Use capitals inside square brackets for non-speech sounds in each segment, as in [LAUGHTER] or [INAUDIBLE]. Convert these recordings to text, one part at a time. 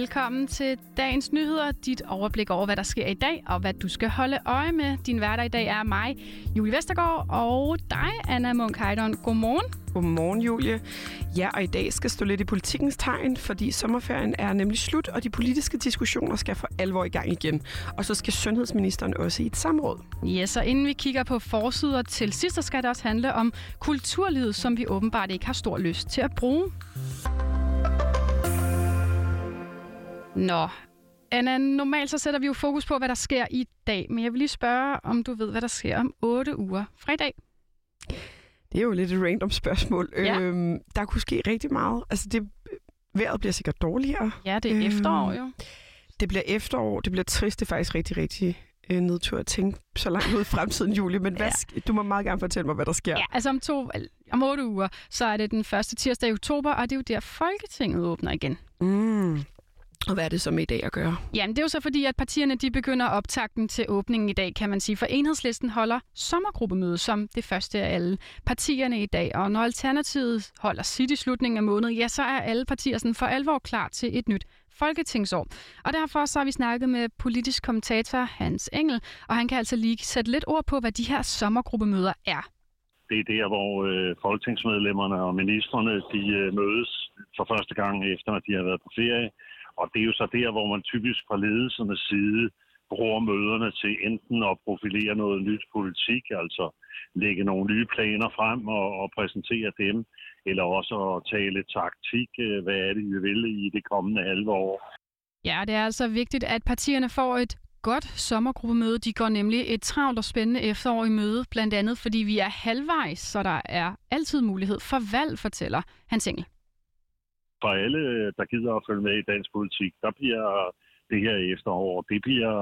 Velkommen til dagens nyheder, dit overblik over, hvad der sker i dag, og hvad du skal holde øje med. Din hverdag i dag er mig, Julie Vestergaard, og dig, Anna Munk Heidon. Godmorgen. Godmorgen, Julie. Ja, og i dag skal stå lidt i politikens tegn, fordi sommerferien er nemlig slut, og de politiske diskussioner skal for alvor i gang igen. Og så skal sundhedsministeren også i et samråd. Ja, så inden vi kigger på forsider til sidst, så skal det også handle om kulturlivet, som vi åbenbart ikke har stor lyst til at bruge. Nå, Anna, normalt så sætter vi jo fokus på, hvad der sker i dag, men jeg vil lige spørge, om du ved, hvad der sker om 8 uger fra i dag. Det er jo lidt et random spørgsmål. Ja. Øhm, der kunne ske rigtig meget. Altså, det, vejret bliver sikkert dårligere. Ja, det er Øhm, efterår jo. Det bliver efterår. Det bliver trist. Det er faktisk rigtig, rigtig øh, nedtur at tænke så langt ud i fremtiden, Julie. Men hvad, Ja. du må meget gerne fortælle mig, hvad der sker. Ja, altså om, to, om 8 uger, så er det den første tirsdag i oktober, og det er jo der, Folketinget åbner igen. Mm. Og hvad er det så med i dag at gøre? Jamen, det er jo så fordi, at partierne de begynder optakten til åbningen i dag, kan man sige. For Enhedslisten holder sommergruppemøde som det første af alle partierne i dag. Og når Alternativet holder sit i slutningen af måneden, ja, så er alle partier sådan for alvor klar til et nyt folketingsår. Og derfor så har vi snakket med politisk kommentator Hans Engel, og han kan altså lige sætte lidt ord på, hvad de her sommergruppemøder er. Det er der, hvor øh, folketingsmedlemmerne og ministerne de øh, mødes for første gang efter, at de har været på ferie. Og det er jo så der, hvor man typisk fra ledelsernes side bruger møderne til enten at profilere noget nyt politik, altså lægge nogle nye planer frem og, og præsentere dem, eller også at tale taktik, øh, hvad er det, vi vil i det kommende halve år. Ja, det er altså vigtigt, at partierne får et godt sommergruppemøde. De går nemlig et travlt og spændende efterår i møde, blandt andet fordi vi er halvvejs, så der er altid mulighed for valg, fortæller Hans Engel. For alle, der gider at følge med i dansk politik, der bliver det her efterår, det bliver,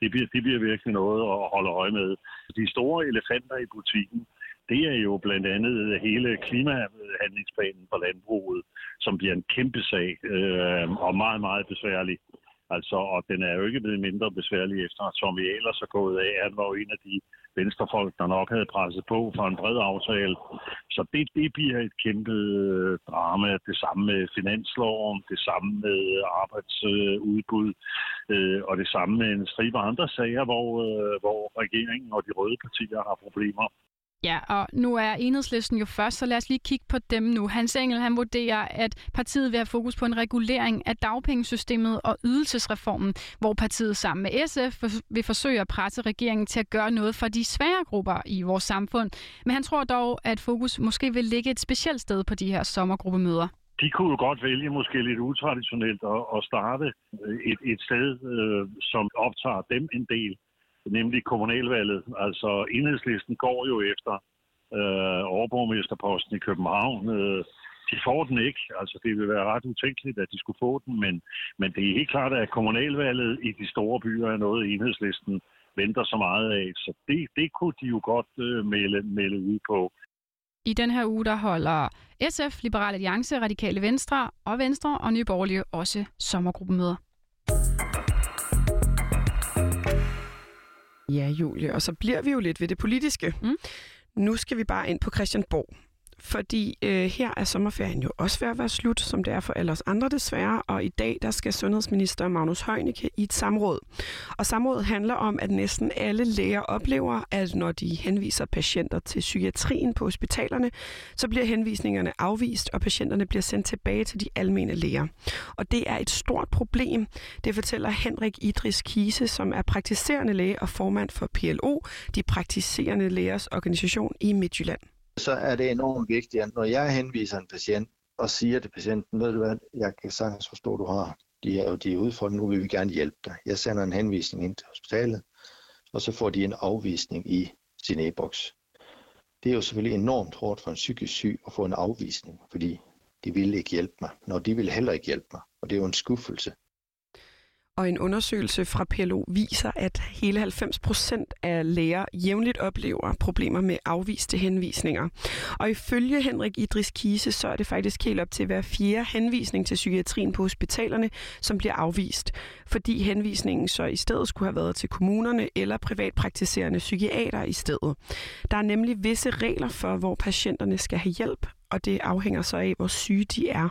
det bliver, det bliver virkelig noget at holde øje med. De store elefanter i butikken, det er jo blandt andet hele klimahandlingsplanen for landbruget, som bliver en kæmpe sag øh, og meget, meget besværlig. Altså, og den er jo ikke blevet mindre besværlig efter, at Tommy Ahlers er gået af. Han var jo en af de venstrefolk, der nok havde presset på for en bred aftale. Så det, det bliver et kæmpe øh, drama. Det samme med finansloven, det samme med arbejdsudbud, øh, og det samme med en stribe andre sager, hvor, øh, hvor regeringen og de røde partier har problemer. Ja, og nu er enhedslisten jo først, så lad os lige kigge på dem nu. Hans Engel han vurderer, at partiet vil have fokus på en regulering af dagpengesystemet og ydelsesreformen, hvor partiet sammen med SF vil forsøge at presse regeringen til at gøre noget for de svære grupper i vores samfund. Men han tror dog, at fokus måske vil ligge et specielt sted på de her sommergruppemøder. De kunne jo godt vælge måske lidt utraditionelt at, at starte et, et sted, øh, som optager dem en del nemlig kommunalvalget. Altså enhedslisten går jo efter øh, overborgmesterposten i København. Øh, de får den ikke. Altså det vil være ret utænkeligt, at de skulle få den, men, men det er helt klart, at kommunalvalget i de store byer er noget, enhedslisten venter så meget af. Så det, det kunne de jo godt øh, melde, melde ud på. I den her uge, der holder SF, Liberal Alliance, Radikale Venstre og Venstre og Nye Borgerlige også sommergruppemøder. Ja, Julie, og så bliver vi jo lidt ved det politiske. Mm. Nu skal vi bare ind på Christiansborg. Fordi øh, her er sommerferien jo også ved at være slut, som det er for alle os andre desværre. Og i dag der skal sundhedsminister Magnus Heunicke i et samråd. Og samrådet handler om, at næsten alle læger oplever, at når de henviser patienter til psykiatrien på hospitalerne, så bliver henvisningerne afvist, og patienterne bliver sendt tilbage til de almene læger. Og det er et stort problem. Det fortæller Henrik Idris Kise, som er praktiserende læge og formand for PLO, de praktiserende lægers organisation i Midtjylland så er det enormt vigtigt, at når jeg henviser en patient og siger til patienten, ved du hvad, jeg kan sagtens forstå, at du har de her de er udfordringer, nu vil vi gerne hjælpe dig. Jeg sender en henvisning ind til hospitalet, og så får de en afvisning i sin e-boks. Det er jo selvfølgelig enormt hårdt for en psykisk syg at få en afvisning, fordi de ville ikke hjælpe mig, når de ville heller ikke hjælpe mig. Og det er jo en skuffelse. Og en undersøgelse fra PLO viser, at hele 90 procent af læger jævnligt oplever problemer med afviste henvisninger. Og ifølge Henrik Idris Kise, så er det faktisk helt op til hver fjerde henvisning til psykiatrien på hospitalerne, som bliver afvist. Fordi henvisningen så i stedet skulle have været til kommunerne eller privatpraktiserende psykiater i stedet. Der er nemlig visse regler for, hvor patienterne skal have hjælp, og det afhænger så af, hvor syge de er.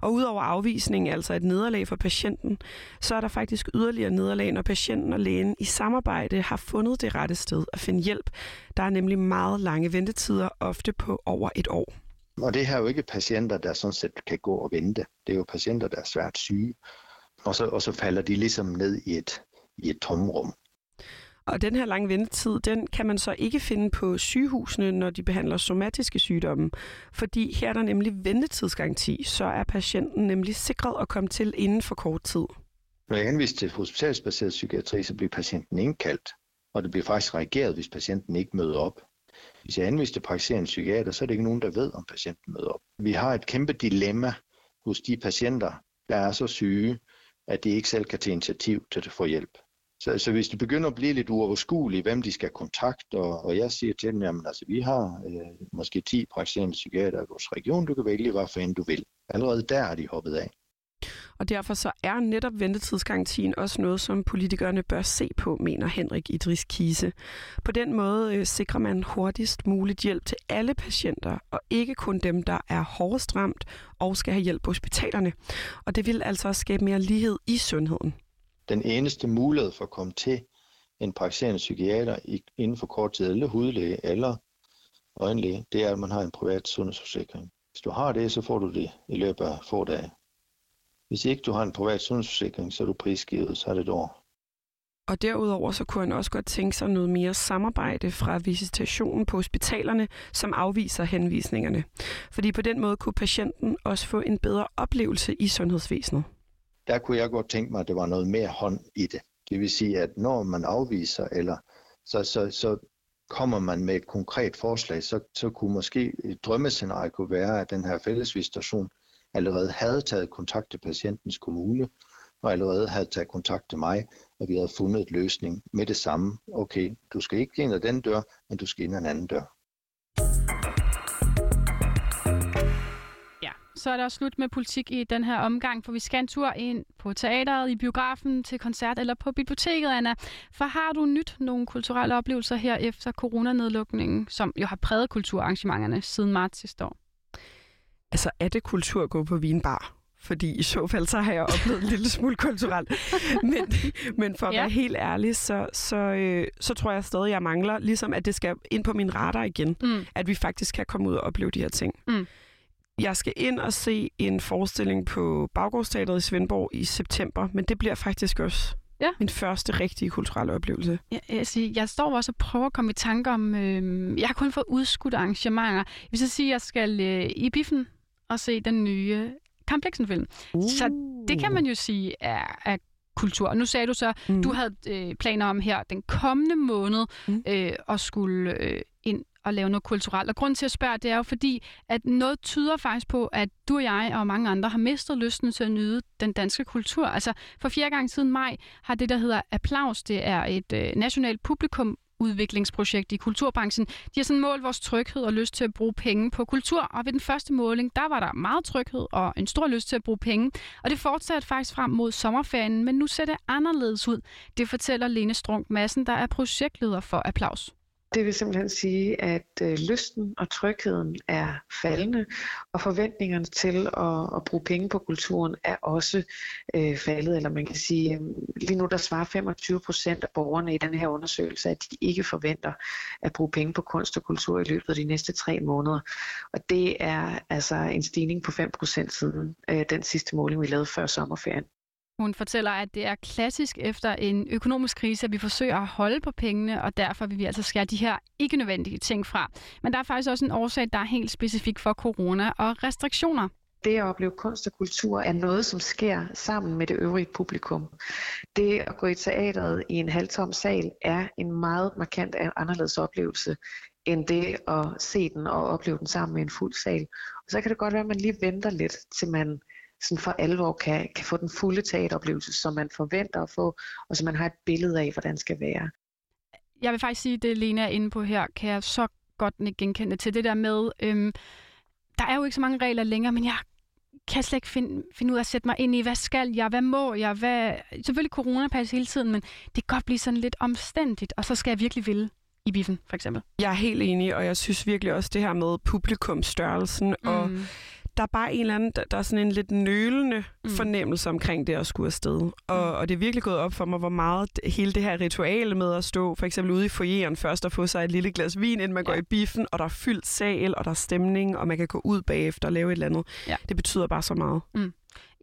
Og udover afvisning, altså et nederlag for patienten, så er der faktisk yderligere nederlag, når patienten og lægen i samarbejde har fundet det rette sted at finde hjælp. Der er nemlig meget lange ventetider, ofte på over et år. Og det her er jo ikke patienter, der sådan set kan gå og vente. Det er jo patienter, der er svært syge. Og så, og så falder de ligesom ned i et, i et tomrum. Og den her lange ventetid, den kan man så ikke finde på sygehusene, når de behandler somatiske sygdomme. Fordi her er der nemlig ventetidsgaranti, så er patienten nemlig sikret at komme til inden for kort tid. Når jeg henviser til hospitalsbaseret psykiatri, så bliver patienten indkaldt, og det bliver faktisk reageret, hvis patienten ikke møder op. Hvis jeg henviser til praktiserende psykiater, så er det ikke nogen, der ved, om patienten møder op. Vi har et kæmpe dilemma hos de patienter, der er så syge, at de ikke selv kan tage initiativ til at få hjælp. Så, så hvis det begynder at blive lidt uoverskueligt, hvem de skal kontakte, og, og jeg siger til dem, jamen altså vi har øh, måske 10 praktiserende psykiater i vores region, du kan vælge, hvad for en du vil. Allerede der er de hoppet af. Og derfor så er netop ventetidsgarantien også noget, som politikerne bør se på, mener Henrik Idris Kise. På den måde øh, sikrer man hurtigst muligt hjælp til alle patienter, og ikke kun dem, der er hårdest ramt og skal have hjælp på hospitalerne. Og det vil altså skabe mere lighed i sundheden den eneste mulighed for at komme til en praktiserende psykiater inden for kort tid, eller hudlæge, eller øjenlæge, det er, at man har en privat sundhedsforsikring. Hvis du har det, så får du det i løbet af få dage. Hvis ikke du har en privat sundhedsforsikring, så er du prisgivet, så er det et år. Og derudover så kunne han også godt tænke sig noget mere samarbejde fra visitationen på hospitalerne, som afviser henvisningerne. Fordi på den måde kunne patienten også få en bedre oplevelse i sundhedsvæsenet der kunne jeg godt tænke mig, at det var noget mere hånd i det. Det vil sige, at når man afviser, eller så, så, så kommer man med et konkret forslag, så, så kunne måske et drømmescenarie kunne være, at den her fællesvisitation allerede havde taget kontakt til patientens kommune, og allerede havde taget kontakt til mig, og vi havde fundet et løsning med det samme. Okay, du skal ikke ind ad den dør, men du skal ind ad en anden dør. Så er der slut med politik i den her omgang, for vi skal en tur ind på teateret, i biografen, til koncert eller på biblioteket, Anna. For har du nyt nogle kulturelle oplevelser her efter coronanedlukningen, som jo har præget kulturarrangementerne siden marts sidste år? Altså, er det kultur at gå på vinbar? fordi i så fald så har jeg oplevet en lille [LAUGHS] smule kulturelt. Men, men for at ja. være helt ærlig, så, så, øh, så tror jeg stadig, jeg mangler, ligesom at det skal ind på min radar igen, mm. at vi faktisk kan komme ud og opleve de her ting. Mm. Jeg skal ind og se en forestilling på Baggårdsteateret i Svendborg i september, men det bliver faktisk også ja. min første rigtige kulturelle oplevelse. Ja, altså, jeg står også og prøver at komme i tanke om, øh, jeg har kun fået udskudt arrangementer. Jeg vil så sige, at jeg skal øh, i biffen og se den nye Kamplexen-film. Uh. Så det kan man jo sige er, er kultur. Og nu sagde du så, mm. du havde øh, planer om her den kommende måned mm. øh, at skulle øh, at lave noget kulturelt. Og grund til at spørge, det er jo fordi, at noget tyder faktisk på, at du og jeg og mange andre har mistet lysten til at nyde den danske kultur. Altså for fjerde gang siden maj har det, der hedder Applaus, det er et øh, nationalt publikum udviklingsprojekt i kulturbranchen. De har sådan målt vores tryghed og lyst til at bruge penge på kultur, og ved den første måling, der var der meget tryghed og en stor lyst til at bruge penge. Og det fortsatte faktisk frem mod sommerferien, men nu ser det anderledes ud. Det fortæller Lene Strunk Madsen, der er projektleder for Applaus. Det vil simpelthen sige, at øh, lysten og trygheden er faldende, og forventningerne til at, at bruge penge på kulturen er også øh, faldet. Eller man kan sige, øh, lige nu der svarer 25 procent af borgerne i den her undersøgelse, at de ikke forventer at bruge penge på kunst og kultur i løbet af de næste tre måneder. Og det er altså en stigning på 5 procent siden øh, den sidste måling, vi lavede før sommerferien. Hun fortæller, at det er klassisk efter en økonomisk krise, at vi forsøger at holde på pengene, og derfor vil vi altså skære de her ikke nødvendige ting fra. Men der er faktisk også en årsag, der er helt specifik for corona og restriktioner. Det at opleve kunst og kultur er noget, som sker sammen med det øvrige publikum. Det at gå i teateret i en halvtom sal er en meget markant anderledes oplevelse end det at se den og opleve den sammen med en fuld sal. Og så kan det godt være, at man lige venter lidt, til man sådan for alvor kan, kan få den fulde teateroplevelse, som man forventer at få, og så man har et billede af, hvordan det skal være. Jeg vil faktisk sige, at det Lena er inde på her, kan jeg så godt genkende til det der med, øhm, der er jo ikke så mange regler længere, men jeg kan slet ikke finde, finde ud af at sætte mig ind i, hvad skal jeg, hvad må jeg, hvad... Selvfølgelig coronapas hele tiden, men det kan godt blive sådan lidt omstændigt, og så skal jeg virkelig ville i biffen, for eksempel. Jeg er helt enig, og jeg synes virkelig også det her med publikumsstørrelsen, mm. og der er bare en eller anden, der, der er sådan en lidt nølende mm. fornemmelse omkring det at skulle afsted. Og, mm. og det er virkelig gået op for mig, hvor meget hele det her ritual med at stå for eksempel ude i foyeren først og få sig et lille glas vin, inden man ja. går i biffen, og der er fyldt sal, og der er stemning, og man kan gå ud bagefter og lave et eller andet. Ja. Det betyder bare så meget. Mm.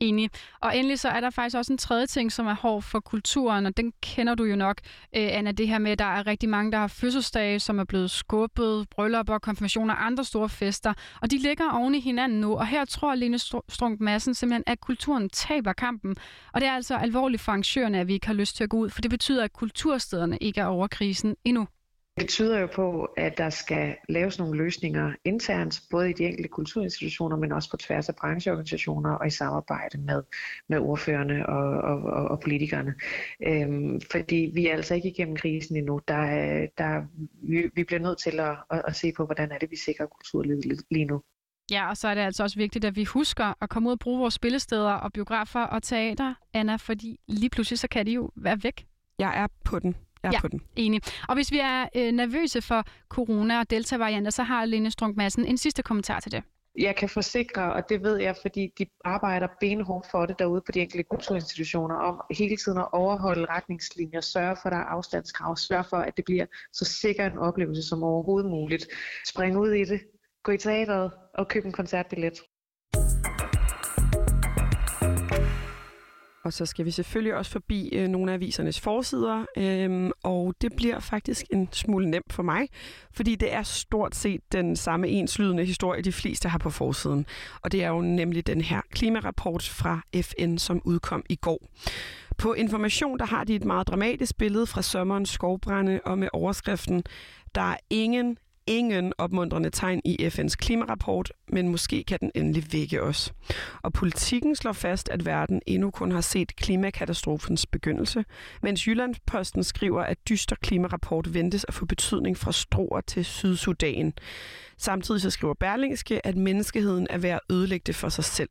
Enig. Og endelig så er der faktisk også en tredje ting, som er hård for kulturen, og den kender du jo nok, øh, Anna, det her med, at der er rigtig mange, der har fødselsdage, som er blevet skubbet, bryllupper, konfirmationer og andre store fester, og de ligger oven i hinanden nu, og her tror Lene Strunk Madsen simpelthen, at kulturen taber kampen, og det er altså alvorligt for arrangørerne, at vi ikke har lyst til at gå ud, for det betyder, at kulturstederne ikke er over krisen endnu. Det tyder jo på, at der skal laves nogle løsninger internt, både i de enkelte kulturinstitutioner, men også på tværs af brancheorganisationer og i samarbejde med, med ordførende og, og, og, og politikerne. Øhm, fordi vi er altså ikke igennem krisen endnu. Der, der, vi, vi bliver nødt til at, at, at se på, hvordan er det, vi sikrer kulturlivet lige nu. Ja, og så er det altså også vigtigt, at vi husker at komme ud og bruge vores spillesteder og biografer og teater, Anna, fordi lige pludselig så kan de jo være væk. Jeg er på den. Jeg er ja, på den. enig. Og hvis vi er øh, nervøse for corona og delta-varianter, så har Lene Strunk Madsen en sidste kommentar til det. Jeg kan forsikre, og det ved jeg, fordi de arbejder benhårdt for det derude på de enkelte kulturinstitutioner, om hele tiden at overholde retningslinjer, sørge for, at der er afstandskrav, sørge for, at det bliver så sikker en oplevelse som overhovedet muligt. Spring ud i det, gå i teateret og køb en koncertbillet. Og så skal vi selvfølgelig også forbi øh, nogle af avisernes forsider, øh, og det bliver faktisk en smule nemt for mig, fordi det er stort set den samme enslydende historie, de fleste har på forsiden. Og det er jo nemlig den her klimarapport fra FN, som udkom i går. På Information der har de et meget dramatisk billede fra sommerens skovbrænde, og med overskriften, der er ingen ingen opmuntrende tegn i FN's klimarapport, men måske kan den endelig vække os. Og politikken slår fast, at verden endnu kun har set klimakatastrofens begyndelse, mens Jyllandsposten skriver, at dyster klimarapport ventes at få betydning fra Struer til Sydsudan. Samtidig så skriver Berlingske, at menneskeheden er ved at ødelægge det for sig selv.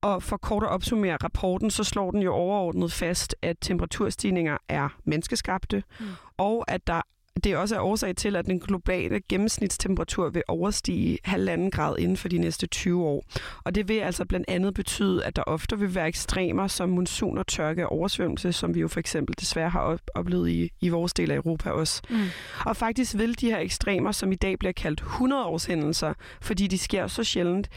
Og for kort at opsummere rapporten, så slår den jo overordnet fast, at temperaturstigninger er menneskeskabte, mm. og at der det også er årsag til, at den globale gennemsnitstemperatur vil overstige halvanden grad inden for de næste 20 år. Og det vil altså blandt andet betyde, at der ofte vil være ekstremer som monsun og tørke og oversvømmelse, som vi jo for eksempel desværre har oplevet i, i vores del af Europa også. Mm. Og faktisk vil de her ekstremer, som i dag bliver kaldt 100-årshændelser, fordi de sker så sjældent,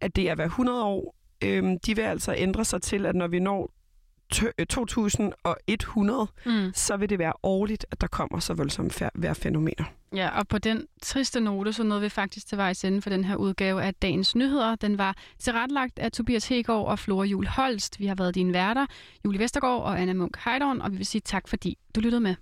at det er hver 100 år, øhm, de vil altså ændre sig til, at når vi når 2100, mm. så vil det være årligt, at der kommer så voldsomme vejrfænomener. Ja, og på den triste note, så nåede vi faktisk til vejs ende for den her udgave af Dagens Nyheder. Den var tilrettelagt af Tobias Hegård og Flora Jul Holst. Vi har været dine værter, Julie Vestergaard og Anna Munk Heidorn, og vi vil sige tak, fordi du lyttede med.